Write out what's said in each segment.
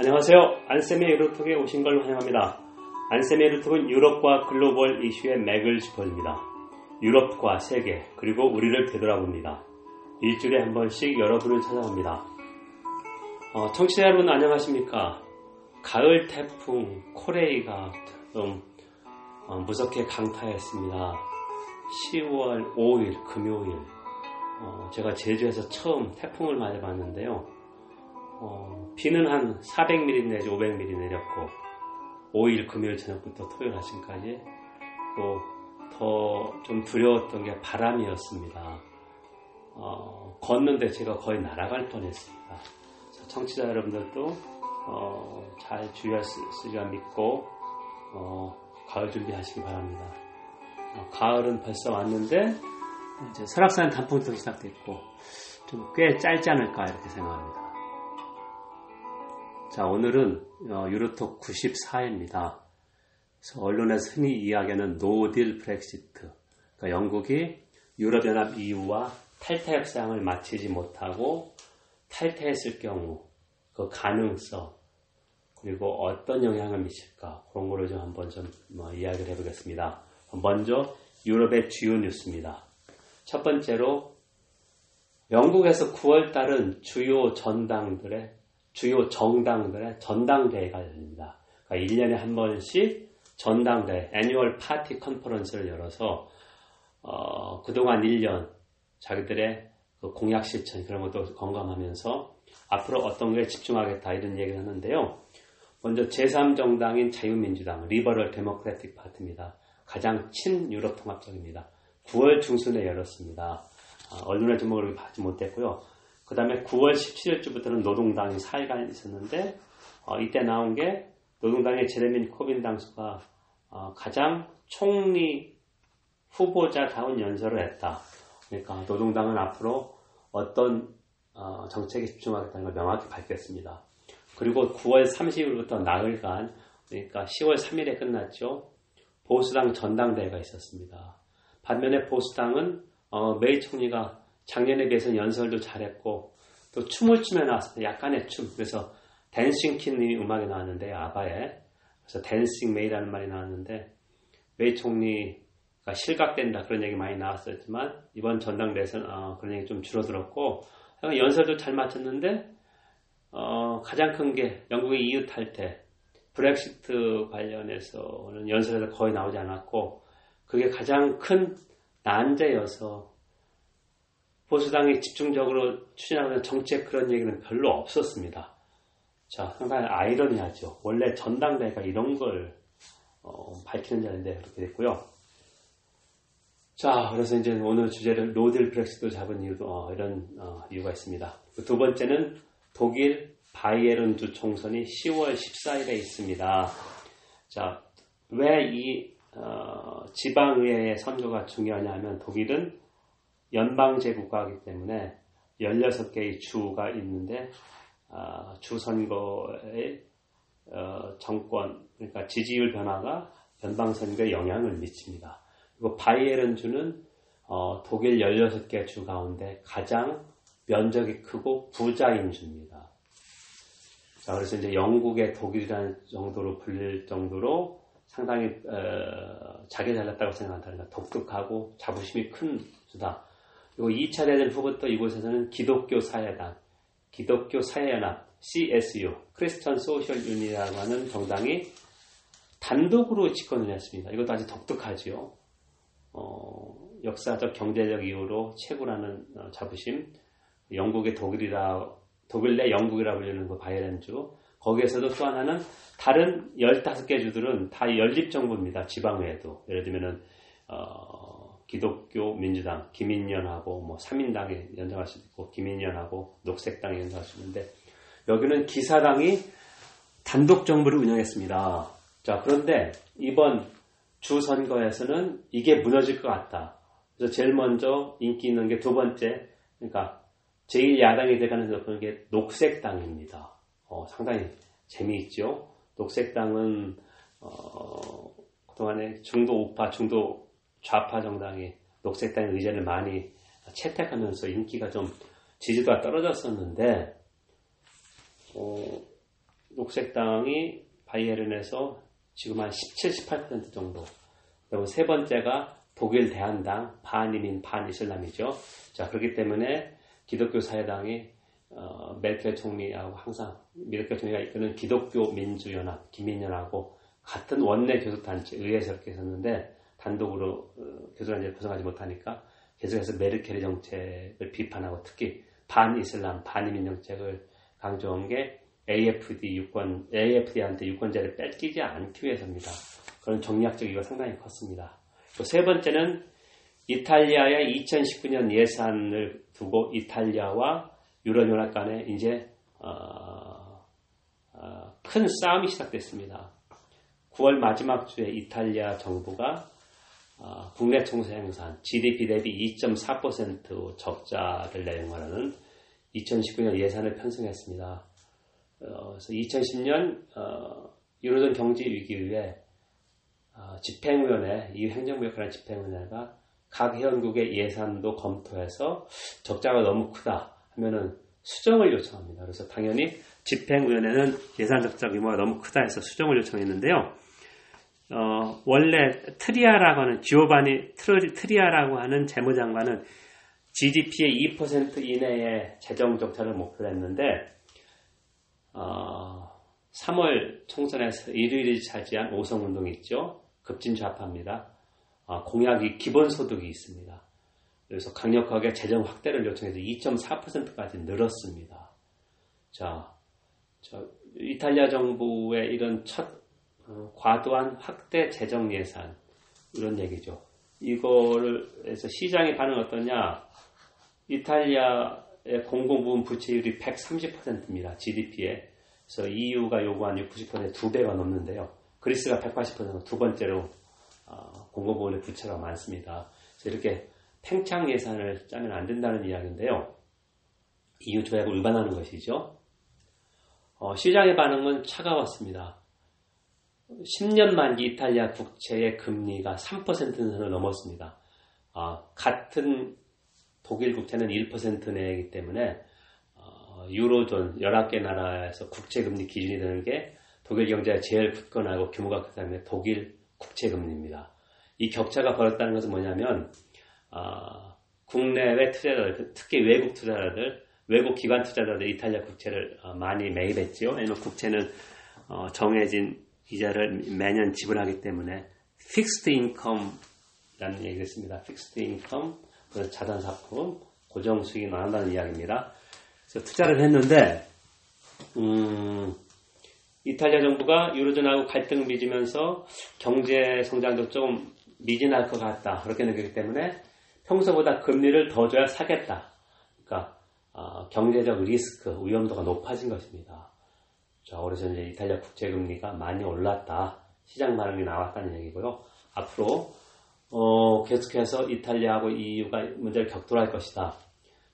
안녕하세요. 안쌤의 유로톡에 오신 걸 환영합니다. 안쌤의 유로톡은 유럽과 글로벌 이슈의 맥을 짚어줍니다. 유럽과 세계, 그리고 우리를 되돌아봅니다. 일주일에 한 번씩 여러분을 찾아옵니다. 어, 청취자 여러분 안녕하십니까? 가을 태풍 코레이가 좀 어, 무섭게 강타했습니다. 10월 5일 금요일 어, 제가 제주에서 처음 태풍을 맞아봤는데요. 어, 비는 한 400mm 내지 500mm 내렸고 5일 금요일 저녁부터 토요일 아침까지 또 더 좀 두려웠던 게 바람이었습니다. 어, 걷는데 제가 거의 날아갈 뻔했습니다. 청취자 여러분들도 어, 잘 있으리라 믿고 어, 가을 준비하시기 바랍니다. 어, 가을은 벌써 왔는데 이제 설악산 단풍도 시작됐고 좀 꽤 짧지 않을까 이렇게 생각합니다. 자 오늘은 어, 유로톡 94회입니다. 언론에서 흔히 이야기하는 노딜 브렉시트 그러니까 영국이 유럽연합 EU와 탈퇴 협상을 마치지 못하고 탈퇴했을 경우 그 가능성 그리고 어떤 영향을 미칠까 그런 거를 좀 한번 좀 뭐 이야기를 해보겠습니다. 먼저 유럽의 주요 뉴스입니다. 첫 번째로 영국에서 9월 달은 주요 전당들의 주요 정당들의 전당대회가 열립니다. 그러니까 1년에 한 번씩 전당대 annual party conference를 열어서 어, 그동안 1년 자기들의 그 공약 실천 그런 것도 점검하면서 앞으로 어떤 거에 집중하겠다 이런 얘기를 하는데요. 먼저 제3정당인 자유민주당 Liberal Democratic Party입니다. 가장 친유럽 통합적입니다. 9월 중순에 열었습니다. 아, 언론의 주목을 받지 못했고요. 그 다음에 9월 17일 주부터는 노동당이 4일간 있었는데 어, 이때 나온 게 노동당의 제레민 코빈 당수가 어, 가장 총리 후보자다운 연설을 했다. 그러니까 노동당은 앞으로 어떤 어, 정책에 집중하겠다는 걸 명확히 밝혔습니다. 그리고 9월 30일부터 나흘간 그러니까 10월 3일에 끝났죠. 보수당 전당대회가 있었습니다. 반면에 보수당은 어, 메이 총리가 작년에 비해서 연설도 잘했고 또 춤을 추며 나왔습니다. 약간의 춤. 그래서 Dancing Queen이 음악이 나왔는데 아바의 그래서 dancing 메이라는 말이 나왔는데 메이 총리가 실각된다 그런 얘기 많이 나왔었지만 이번 전당대회에서는 어, 그런 얘기 좀 줄어들었고 연설도 잘 마쳤는데 어, 가장 큰 게 영국의 EU 탈퇴 브렉시트 관련해서는 연설에서 거의 나오지 않았고 그게 가장 큰 난제여서 보수당이 집중적으로 추진하는 정책 그런 얘기는 별로 없었습니다. 자, 상당히 아이러니하죠. 원래 전당대회가 이런 걸 어, 밝히는 자리인데 그렇게 됐고요. 자, 그래서 이제 오늘 주제를 노딜 브렉시트 잡은 이유도 어, 이런 어, 이유가 있습니다. 두 번째는 독일 바이에른주 총선이 10월 14일에 있습니다. 자, 왜이 어, 지방의회의 선거가 중요하냐 하면 독일은 연방제 국가이기 때문에 16개의 주가 있는데 어, 주 선거의 어, 정권 그러니까 지지율 변화가 연방 선거에 영향을 미칩니다. 그리고 바이에른 주는 어, 독일 16개 주 가운데 가장 면적이 크고 부자인 주입니다. 자, 그래서 이제 영국의 독일이라는 정도로 불릴 정도로 상당히 어, 자기 잘났다고 생각한다는 거 독특하고 자부심이 큰 주다. 그리고 2차 대전 후부터 이곳에서는 기독교 사회당, 기독교 사회연합, CSU, 크리스천 소셜 유니라고 하는 정당이 단독으로 집권을 했습니다. 이것도 아주 독특하지요. 어, 역사적 경제적 이유로 최고라는 어, 자부심, 영국의 독일이라 독일 내 영국이라 불리는 그 바이에른주 거기에서도 또 하나는 다른 15개 주들은 다 연립정부입니다. 지방의회도. 예를 들면은, 어, 기독교 민주당, 기민연하고 뭐 3인당에 연장할 수도 있고, 기민연하고 녹색당에 연장할 수 있는데, 여기는 기사당이 단독 정부를 운영했습니다. 자, 그런데 이번 주 선거에서는 이게 무너질 것 같다. 그래서 제일 먼저 인기 있는 게 두 번째, 그러니까 제1야당이 돼가는 그런 게 녹색당입니다. 어, 상당히 재미있죠. 녹색당은 어, 그동안에 중도 우파, 중도 좌파 정당이 녹색당의 의견을 많이 채택하면서 인기가 좀 지지도가 떨어졌었는데 어, 녹색당이 바이에른에서 지금 한 17, 18% 정도. 그리고 세 번째가 독일 대한당 반이민 반이슬람이죠. 자 그렇기 때문에 기독교 사회당이 어, 메르켈 총리하고 항상 메르켈 총리가 이끄는 기독교 민주연합 기민연하고 같은 원내 교섭단체 의회에서 이렇게 했었는데 단독으로 어, 교섭단체를 구성하지 못하니까 계속해서 메르켈의 정책을 비판하고 특히 반이슬람 반이민 정책을 강조한 게 AFD 유권 AFD한테 유권자를 뺏기지 않기 위해서입니다. 그런 정략적 이유가 상당히 컸습니다. 세 번째는 이탈리아의 2019년 예산을 두고 이탈리아와 유럽연합 간에 이제 어, 어, 큰 싸움이 시작됐습니다. 9월 마지막 주에 이탈리아 정부가 어, 국내 총생산 GDP 대비 2.4% 적자를 내용하는 2019년 예산을 편성했습니다. 어, 그래서 2010년 어, 유로존 경제 위기 이후에 어, 집행위원회, 이 행정부 역할하는 집행위원회가 각 회원국의 예산도 검토해서 적자가 너무 크다 하면은 수정을 요청합니다. 그래서 당연히 집행위원회는 예산 적자 규모가 너무 크다 해서 수정을 요청했는데요. 어, 원래 트리아라고 하는 지오바니 트리아라고 하는 재무장관은 GDP의 2% 이내의 재정 적자를 목표로 했는데 어, 3월 총선에서 1위를 차지한 오성운동이 있죠. 급진 좌파입니다. 어, 공약이 기본소득이 있습니다. 그래서 강력하게 재정 확대를 요청해서 2.4%까지 늘었습니다. 자, 자 이탈리아 정부의 이런 첫 어, 과도한 확대 재정 예산 이런 얘기죠. 이거를 해서 시장의 반응 어떠냐? 이탈리아의 공공부문 부채율이 130%입니다. GDP에. 그래서 EU가 요구한 90%두 배가 넘는데요. 그리스가 180%두 번째로 어, 공공부문의 부채가 많습니다. 그래서 이렇게 팽창 예산을 짜면 안 된다는 이야기인데요. EU 조약을 위반하는 것이죠. 어, 시장의 반응은 차가웠습니다. 10년 만기 이탈리아 국채의 금리가 3%선을 넘었습니다. 어, 같은 독일 국채는 1% 내이기 때문에 어, 유로존 11개 나라에서 국채금리 기준이 되는 게 독일 경제가 제일 굳건하고 규모가 크다면 독일 국채금리입니다. 이 격차가 벌었다는 것은 뭐냐면 어, 국내외 투자자들, 특히 외국 투자자들, 외국 기관 투자자들 이탈리아 국채를 어, 많이 매입했죠. 왜냐하면 국채는 어, 정해진 이자를 매년 지불하기 때문에 fixed income이라는 얘기를 했습니다. fixed income, 자산 상품, 고정 수익이 나온다는 이야기입니다. 그래서 투자를 했는데 음, 이탈리아 정부가 유로존하고 갈등을 빚으면서 경제 성장도 조금 미진할 것 같다. 그렇게 느끼기 때문에 평소보다 금리를 더 줘야 사겠다. 그러니까 어, 경제적 리스크, 위험도가 높아진 것입니다. 자, 그래서 이제 이탈리아 국제금리가 많이 올랐다. 시장 반응이 나왔다는 얘기고요. 앞으로 어, 계속해서 이탈리아하고 EU가 문제를 격돌할 것이다.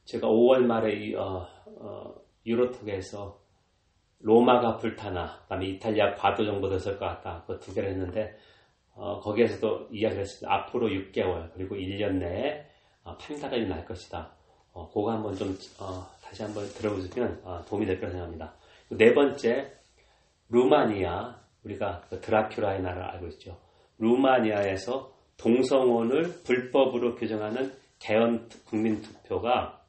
제가 5월 말에 이, 어, 어, 유로톡에서 로마가 불타나, 그다음에 이탈리아 과도 정도 됐을 것 같다. 그 두 개를 했는데 어, 거기에서도 이야기를 했습니다. 앞으로 6개월 그리고 1년 내에 어, 판가름이 날 것이다. 어, 그거 한번 좀 어, 다시 한번 들어보시면 어, 도움이 될 거라 생각합니다. 네 번째, 루마니아 우리가 그 드라큘라의 나라를 알고 있죠. 루마니아에서 동성혼을 불법으로 규정하는 개헌 국민투표가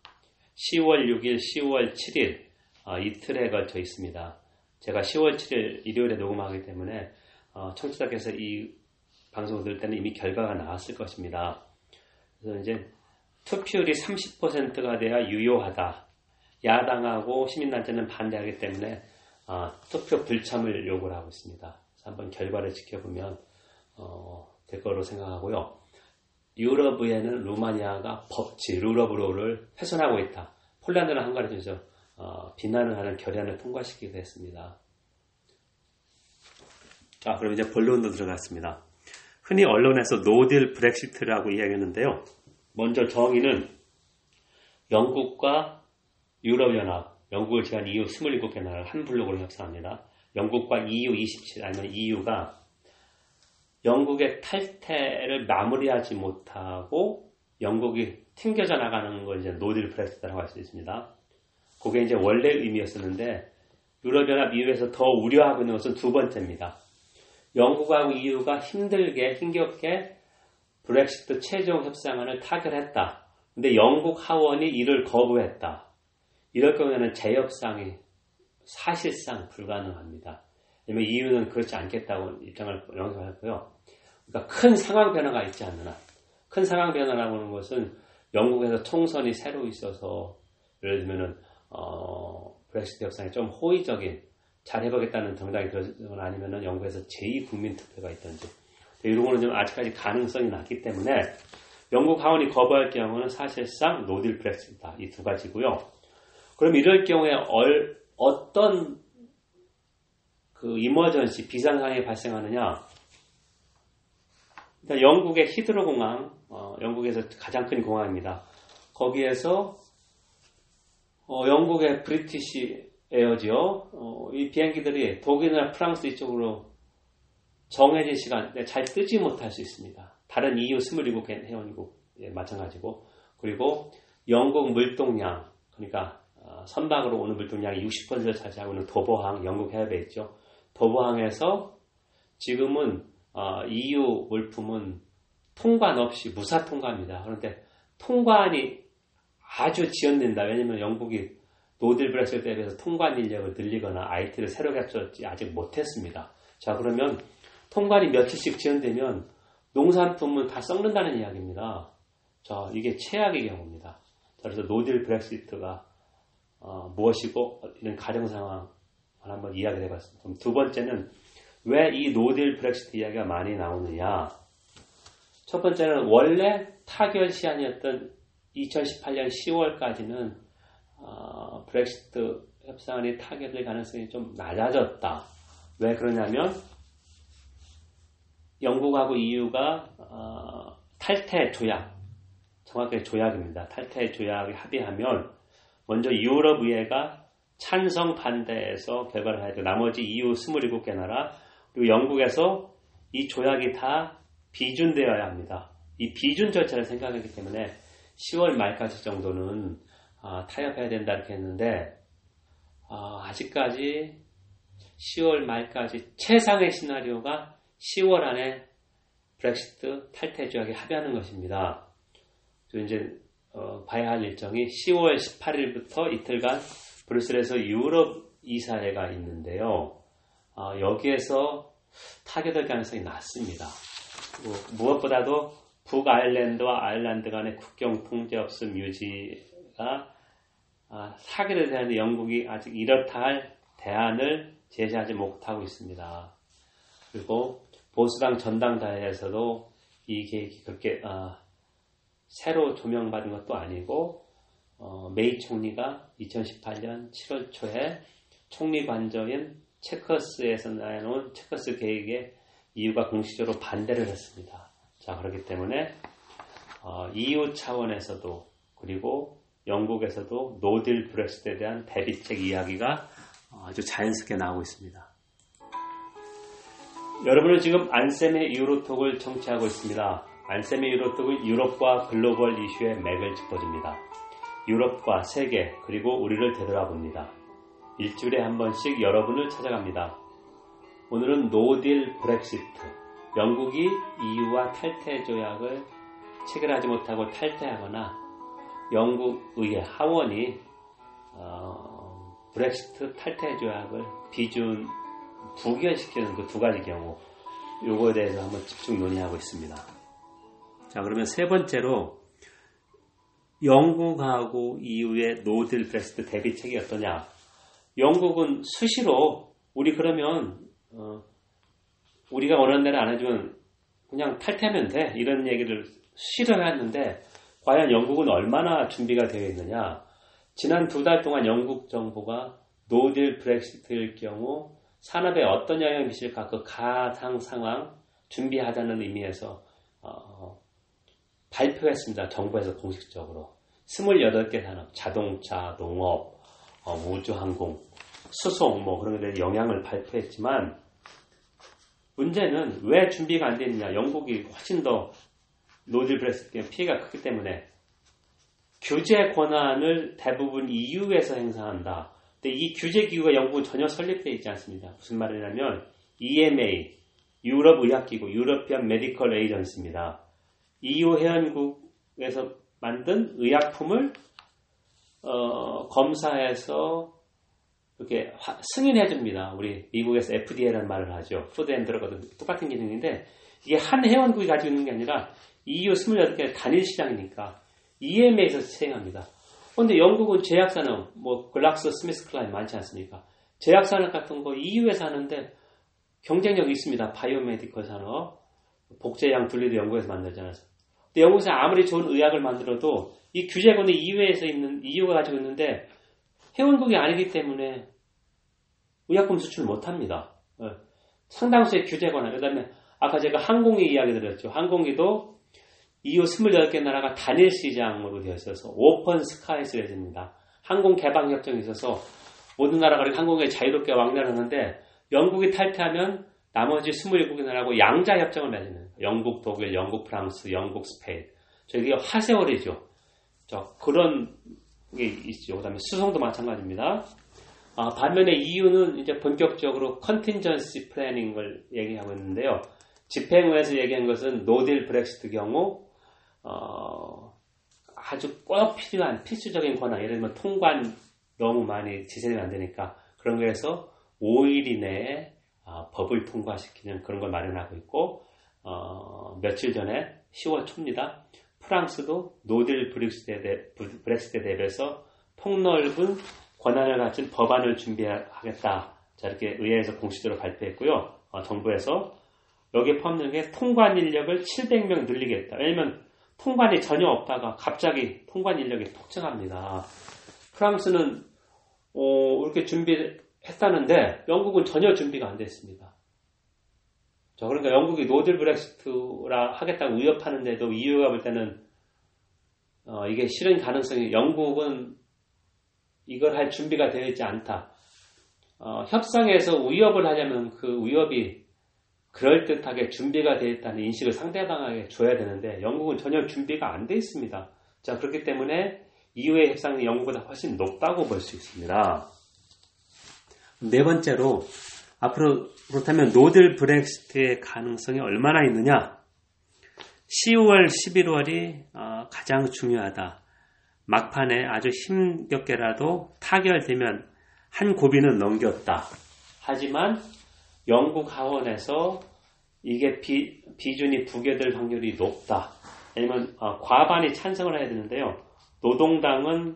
10월 6일, 10월 7일 어, 이틀에 걸쳐 있습니다. 제가 10월 7일 일요일에 녹음하기 때문에 어, 청취자께서 이 방송을 들을 때는 이미 결과가 나왔을 것입니다. 그래서 이제 투표율이 30%가 돼야 유효하다. 야당하고 시민단체는 반대하기 때문에 어, 투표 불참을 요구를 하고 있습니다. 한번 결과를 지켜보면 어, 될 거로 생각하고요. 유럽에는 루마니아가 법치, rule of law를 훼손하고 있다. 폴란드나 헝가리에서 어, 비난을 하는 결의안을 통과시키기도 했습니다. 자, 그럼 이제 본론으로 들어갔습니다. 흔히 언론에서 노딜 브렉시트라고 이야기했는데요. 먼저 정의는 영국과 유럽연합, 영국을 제한 EU 27개 나라를 한 블록으로 협상합니다. 영국과 EU 27 아니면 EU가 영국의 탈퇴를 마무리하지 못하고 영국이 튕겨져 나가는 걸 이제 노딜 브렉시트라고 할 수 있습니다. 그게 이제 원래 의미였었는데 유럽연합 EU에서 더 우려하고 있는 것은 두 번째입니다. 영국하고 EU가 힘들게 힘겹게 브렉시트 최종 협상안을 타결했다. 근데 영국 하원이 이를 거부했다. 이럴 경우에는 재협상이 사실상 불가능합니다. 왜냐면 EU는 그렇지 않겠다고 입장을 명확하고요. 그러니까 큰 상황 변화가 있지 한, 큰 상황 변화라고 하는 것은 영국에서 총선이 새로 있어서 예를 들면은 어, 브렉시트 협상에 좀 호의적인 잘 해보겠다는 정당이 들어지거나 아니면은 영국에서 제2국민 투표가 있던지 이런 거는 좀 아직까지 가능성이 낮기 때문에 영국 하원이 거부할 경우는 사실상 노딜 브렉시트다 이 두 가지고요. 그럼 이럴 경우에 얼, 어떤 그 이머전시 비상상황이 발생하느냐? 일단 영국의 히드로 공항, 어, 영국에서 가장 큰 공항입니다. 거기에서 어, 영국의 브리티시 에어지요. 어, 이 비행기들이 독일이나 프랑스 이쪽으로 정해진 시간에 잘 뜨지 못할 수 있습니다. 다른 EU 27개 회원국 예, 마찬가지고 그리고 영국 물동량 그러니까 어, 선박으로 오는 물동량이 60%를 차지하고 있는 도보항 영국 해협에 있죠. 도보항에서 지금은 어, EU 물품은 통관 없이 무사 통과입니다. 그런데 통관이 아주 지연된다. 왜냐하면 영국이 노딜 브렉시트 대비해서 통관 인력을 늘리거나 IT를 새로 갖췄지 아직 못했습니다. 자 그러면 통관이 며칠씩 지연되면 농산품은 다 썩는다는 이야기입니다. 자 이게 최악의 경우입니다. 자, 그래서 노딜 브렉시트가 어, 무엇이고 이런 가정 상황을 한번 이야기를 해봤습니다. 그럼 두 번째는 왜 이 노딜 브렉시트 이야기가 많이 나오느냐? 첫 번째는 원래 타결 시한이었던 2018년 10월까지는 어, 브렉시트 협상안이 타결될 가능성이 좀 낮아졌다. 왜 그러냐면 영국하고 EU가 어, 탈퇴 조약, 정확하게 조약입니다. 탈퇴 조약에 합의하면 먼저 유럽 의회가 찬성 반대해서 결과를 돼. 나머지 EU 27개 나라 그리고 영국에서 이 조약이 다 비준되어야 합니다. 이 비준 절차를 생각하기 때문에 10월 말까지 정도는 아, 타협해야 된다 이렇게 했는데 아, 아직까지 10월 말까지 최상의 시나리오가 10월 안에 브렉시트 탈퇴 조약에 합의하는 것입니다. 이제 어, 봐야 할 일정이 10월 18일부터 이틀간 브뤼셀에서 유럽 이사회가 있는데요. 어, 여기에서 타결될 가능성이 낮습니다. 뭐, 무엇보다도 북아일랜드와 아일랜드 간의 국경 통제 없음 유지가 아, 사기를 대하는데 영국이 아직 이렇다 할 대안을 제시하지 못하고 있습니다. 그리고 보수당 전당다회에서도 이 계획이 그렇게 아, 새로 조명받은 것도 아니고 어, 메이 총리가 2018년 7월 초에 총리 관저인 체커스에서 내놓은 체커스 계획에 EU가 공식적으로 반대를 했습니다. 자 그렇기 때문에 어, EU 차원에서도 그리고 영국에서도 노딜 브렉시트에 대한 대비책 이야기가 아주 자연스럽게 나오고 있습니다. 여러분은 지금 안쌤의 유로톡을 청취하고 있습니다. 안쌤의 유로톡은 유럽과 글로벌 이슈의 맥을 짚어줍니다. 유럽과 세계 그리고 우리를 되돌아 봅니다. 일주일에 한 번씩 여러분을 찾아갑니다. 오늘은 노딜 브렉시트 영국이 EU와 탈퇴 조약을 체결하지 못하고 탈퇴하거나 영국 의회 하원이 어, 브렉시트 탈퇴 조약을 비준 부결시키는 그 두 가지 경우 요거에 대해서 한번 집중 논의하고 있습니다. 자 그러면 세 번째로 영국하고 EU의 노딜 브렉시트 대비책이 어떠냐? 영국은 수시로 우리 그러면 어, 우리가 원하는 대로 안 해주면 그냥 탈퇴하면 돼 이런 얘기를 수시로 해왔는데 과연 영국은 얼마나 준비가 되어 있느냐? 지난 두 달 동안 영국 정부가 노딜 브렉시트일 경우 산업에 어떤 영향을 미칠까 그 가상 상황 준비하자는 의미에서 어, 발표했습니다. 정부에서 공식적으로 28개 산업, 자동차, 농업, 어, 우주항공, 수송 뭐 그런 데 영향을 발표했지만 문제는 왜 준비가 안 됐느냐? 영국이 훨씬 더 노딜 브렉시트 피해가 크기 때문에 규제 권한을 대부분 EU에서 행사한다. 근데 이 규제 기구가 영국은 전혀 설립되어 있지 않습니다. 무슨 말이냐면 EMA, 유럽 의학기구, European Medical Agency입니다. EU 회원국에서 만든 의약품을 어, 검사해서 이렇게 승인해 줍니다. 우리 미국에서 FDA라는 말을 하죠. Food and Drug거든 똑같은 기능인데 이게 한 회원국이 가지고 있는 게 아니라 EU 28개 단일 시장이니까 EMA에서 시행합니다. 그런데 영국은 제약사는 뭐 GlaxoSmithKline 많지 않습니까? 제약산업 같은 거 EU에서 하는데 경쟁력이 있습니다. biomedical 산업. 복제양 돌리도 영국에서 만들잖아요. 근데 영국에서 아무리 좋은 의학을 만들어도 이 규제권이 EU에서 있는, EU가 가지고 있는데 회원국이 아니기 때문에 의약품 수출을 못합니다. 네. 상당수의 규제권을. 그 다음에 아까 제가 항공기 이야기 드렸죠. 항공기도 EU 28개 나라가 단일 시장으로 되어 있어서 Open Skies regime입니다. 항공 개방 협정이 있어서 모든 나라가 항공에 자유롭게 왕래를 하는데 영국이 탈퇴하면 나머지 27개 나라하고 양자 협정을 맺는 영국, 독일, 영국, 프랑스, 영국, 스페인. 저기 하세월이죠. 저 그런 게 있죠. 그다음에 수송도 마찬가지입니다. 아, 반면에 EU는 이제 본격적으로 contingency planning을 얘기하고 있는데요. 집행부에서 얘기한 것은 노딜 브렉시트 경우 어, 아주 꼭 필요한 필수적인 권한, 예를 들면 통관 너무 많이 지세되면 안 되니까 그런 거에서 5일 이내에 어, 법을 통과시키는 그런 걸 마련하고 있고 어, 며칠 전에 10월 초입니다. 프랑스도 노딜 브렉시트에 대비해서 폭넓은 권한을 가진 법안을 준비하겠다. 자, 이렇게 의회에서 공식적으로 발표했고요. 어, 정부에서 여기에 포함되는 게 통관 인력을 700명 늘리겠다. 왜냐면 통관이 전혀 없다가 갑자기 통관 인력이 폭증합니다. 프랑스는 어, 이렇게 준비 했다는데 영국은 전혀 준비가 안 됐습니다. 자, 그러니까 영국이 노딜 브렉시트라 하겠다고 위협하는데도 EU가 볼 때는 어, 이게 실현 가능성이 영국은 이걸 할 준비가 되어 있지 않다. 어, 협상에서 위협을 하려면 그 위협이 그럴듯하게 준비가 되어 있다는 인식을 상대방에게 줘야 되는데 영국은 전혀 준비가 안 되어 있습니다. 자, 그렇기 때문에 이후의 협상이 영국보다 훨씬 높다고 볼 수 있습니다. 네 번째로 앞으로 그렇다면 노들 브렉시트의 가능성이 얼마나 있느냐? 10월, 11월이 어, 가장 중요하다. 막판에 아주 힘겹게라도 타결되면 한 고비는 넘겼다. 하지만 영국 하원에서 이게 비, 비준이 부결될 확률이 높다. 아니면 어, 과반이 찬성을 해야 되는데요. 노동당은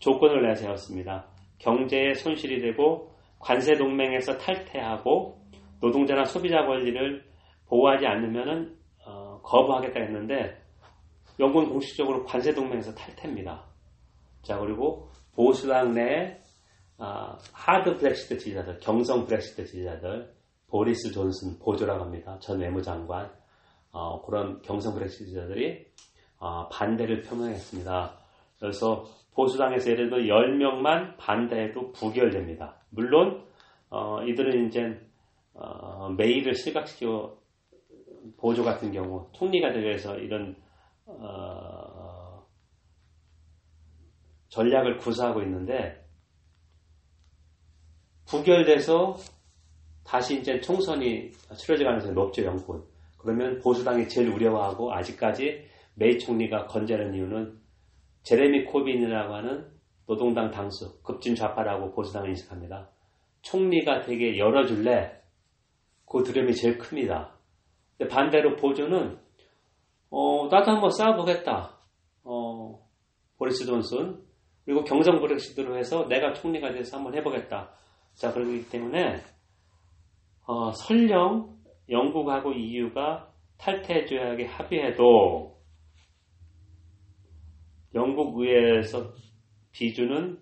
조건을 내세웠습니다. 경제에 손실이 되고 관세 동맹에서 탈퇴하고 노동자나 소비자 권리를 보호하지 않으면 어, 거부하겠다 했는데 영국은 공식적으로 관세 동맹에서 탈퇴입니다. 자 그리고 보수당 내 어, 하드 브렉시트 지지자들, 경성 브렉시트 지지자들, 보리스 존슨 보조라고 합니다. 전 외무장관 어, 그런 경성 브렉시트 지지자들이 어, 반대를 표명했습니다. 그래서 보수당에서 예를 들어 10명만 반대해도 부결됩니다. 물론 어, 이들은 이제 어, 메일을 실각시켜 보조 같은 경우 총리가 되어서 이런 어, 전략을 구사하고 있는데 부결돼서 다시 이제 총선이 치러질 가능성이 높죠 영국은. 그러면 보수당이 제일 우려하고 아직까지 메이 총리가 건재하는 이유는 제레미 코빈이라고 하는 노동당 당수, 급진 좌파라고 보수당을 인식합니다. 총리가 되게 열어줄래? 그 두려움이 제일 큽니다. 반대로 보조는 어, 나도 한번 싸워보겠다. 어, 보리스 존슨 그리고 경성 브렉시트로 해서 내가 총리가 돼서 한번 해보겠다. 자 그렇기 때문에 어, 설령 영국하고 EU가 탈퇴 조약에 합의해도 영국 의회에서 비주는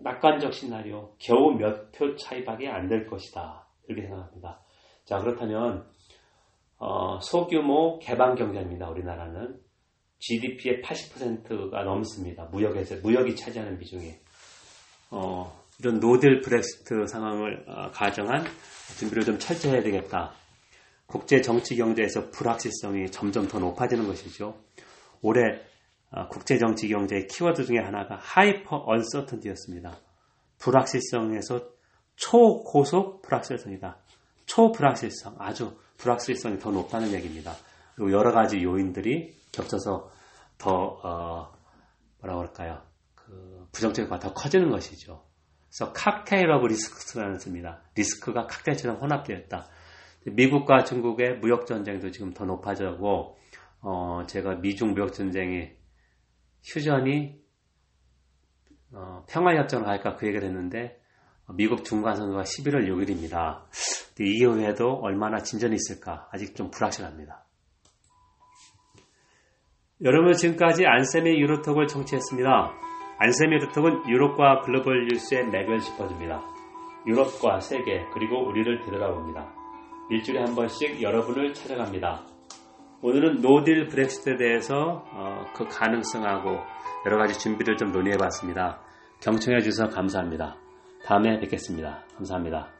낙관적 시나리오 겨우 몇 표 차이밖에 안 될 것이다 이렇게 생각합니다. 자 그렇다면 어, 소규모 개방 경제입니다. 우리나라는 GDP의 80%가 넘습니다. 무역에서 무역이 차지하는 비중이 어, 이런 노딜 브렉시트 상황을 어, 가정한 준비를 좀 철저히 해야 되겠다. 국제 정치 경제에서 불확실성이 점점 더 높아지는 것이죠. 올해 어, 국제 정치 경제의 키워드 중에 하나가 hyper uncertainty였습니다. 불확실성에서 초고속 불확실성이다. 초불확실성, 아주 불확실성이 더 높다는 얘기입니다. 그리고 여러 가지 요인들이 겹쳐서 더 어, 뭐라 그럴까요? 그 부정적 효과가 더 커지는 것이죠. 그래서 cocktail of risk라는 씁니다. 리스크가 칵테일처럼 혼합되어 있다. 미국과 중국의 무역 전쟁도 지금 더 높아지고 어, 제가 미중 무역 전쟁이 휴전이 어, 평화협정을 할까 그 얘기를 했는데 미국 중간선거가 11월 6일입니다. 이 이후에도 얼마나 진전이 있을까 아직 좀 불확실합니다. 여러분 지금까지 안쌤의 유로톡을 청취했습니다. 안쌤의 유로톡은 유럽과 글로벌 뉴스의 맥을 짚어줍니다. 유럽과 세계 그리고 우리를 되돌아봅니다. 일주일에 한 번씩 여러분을 찾아갑니다. 오늘은 노딜 브렉시트에 대해서 어, 그 가능성하고 여러 가지 준비를 좀 논의해 봤습니다. 경청해 주셔서 감사합니다. 다음에 뵙겠습니다. 감사합니다.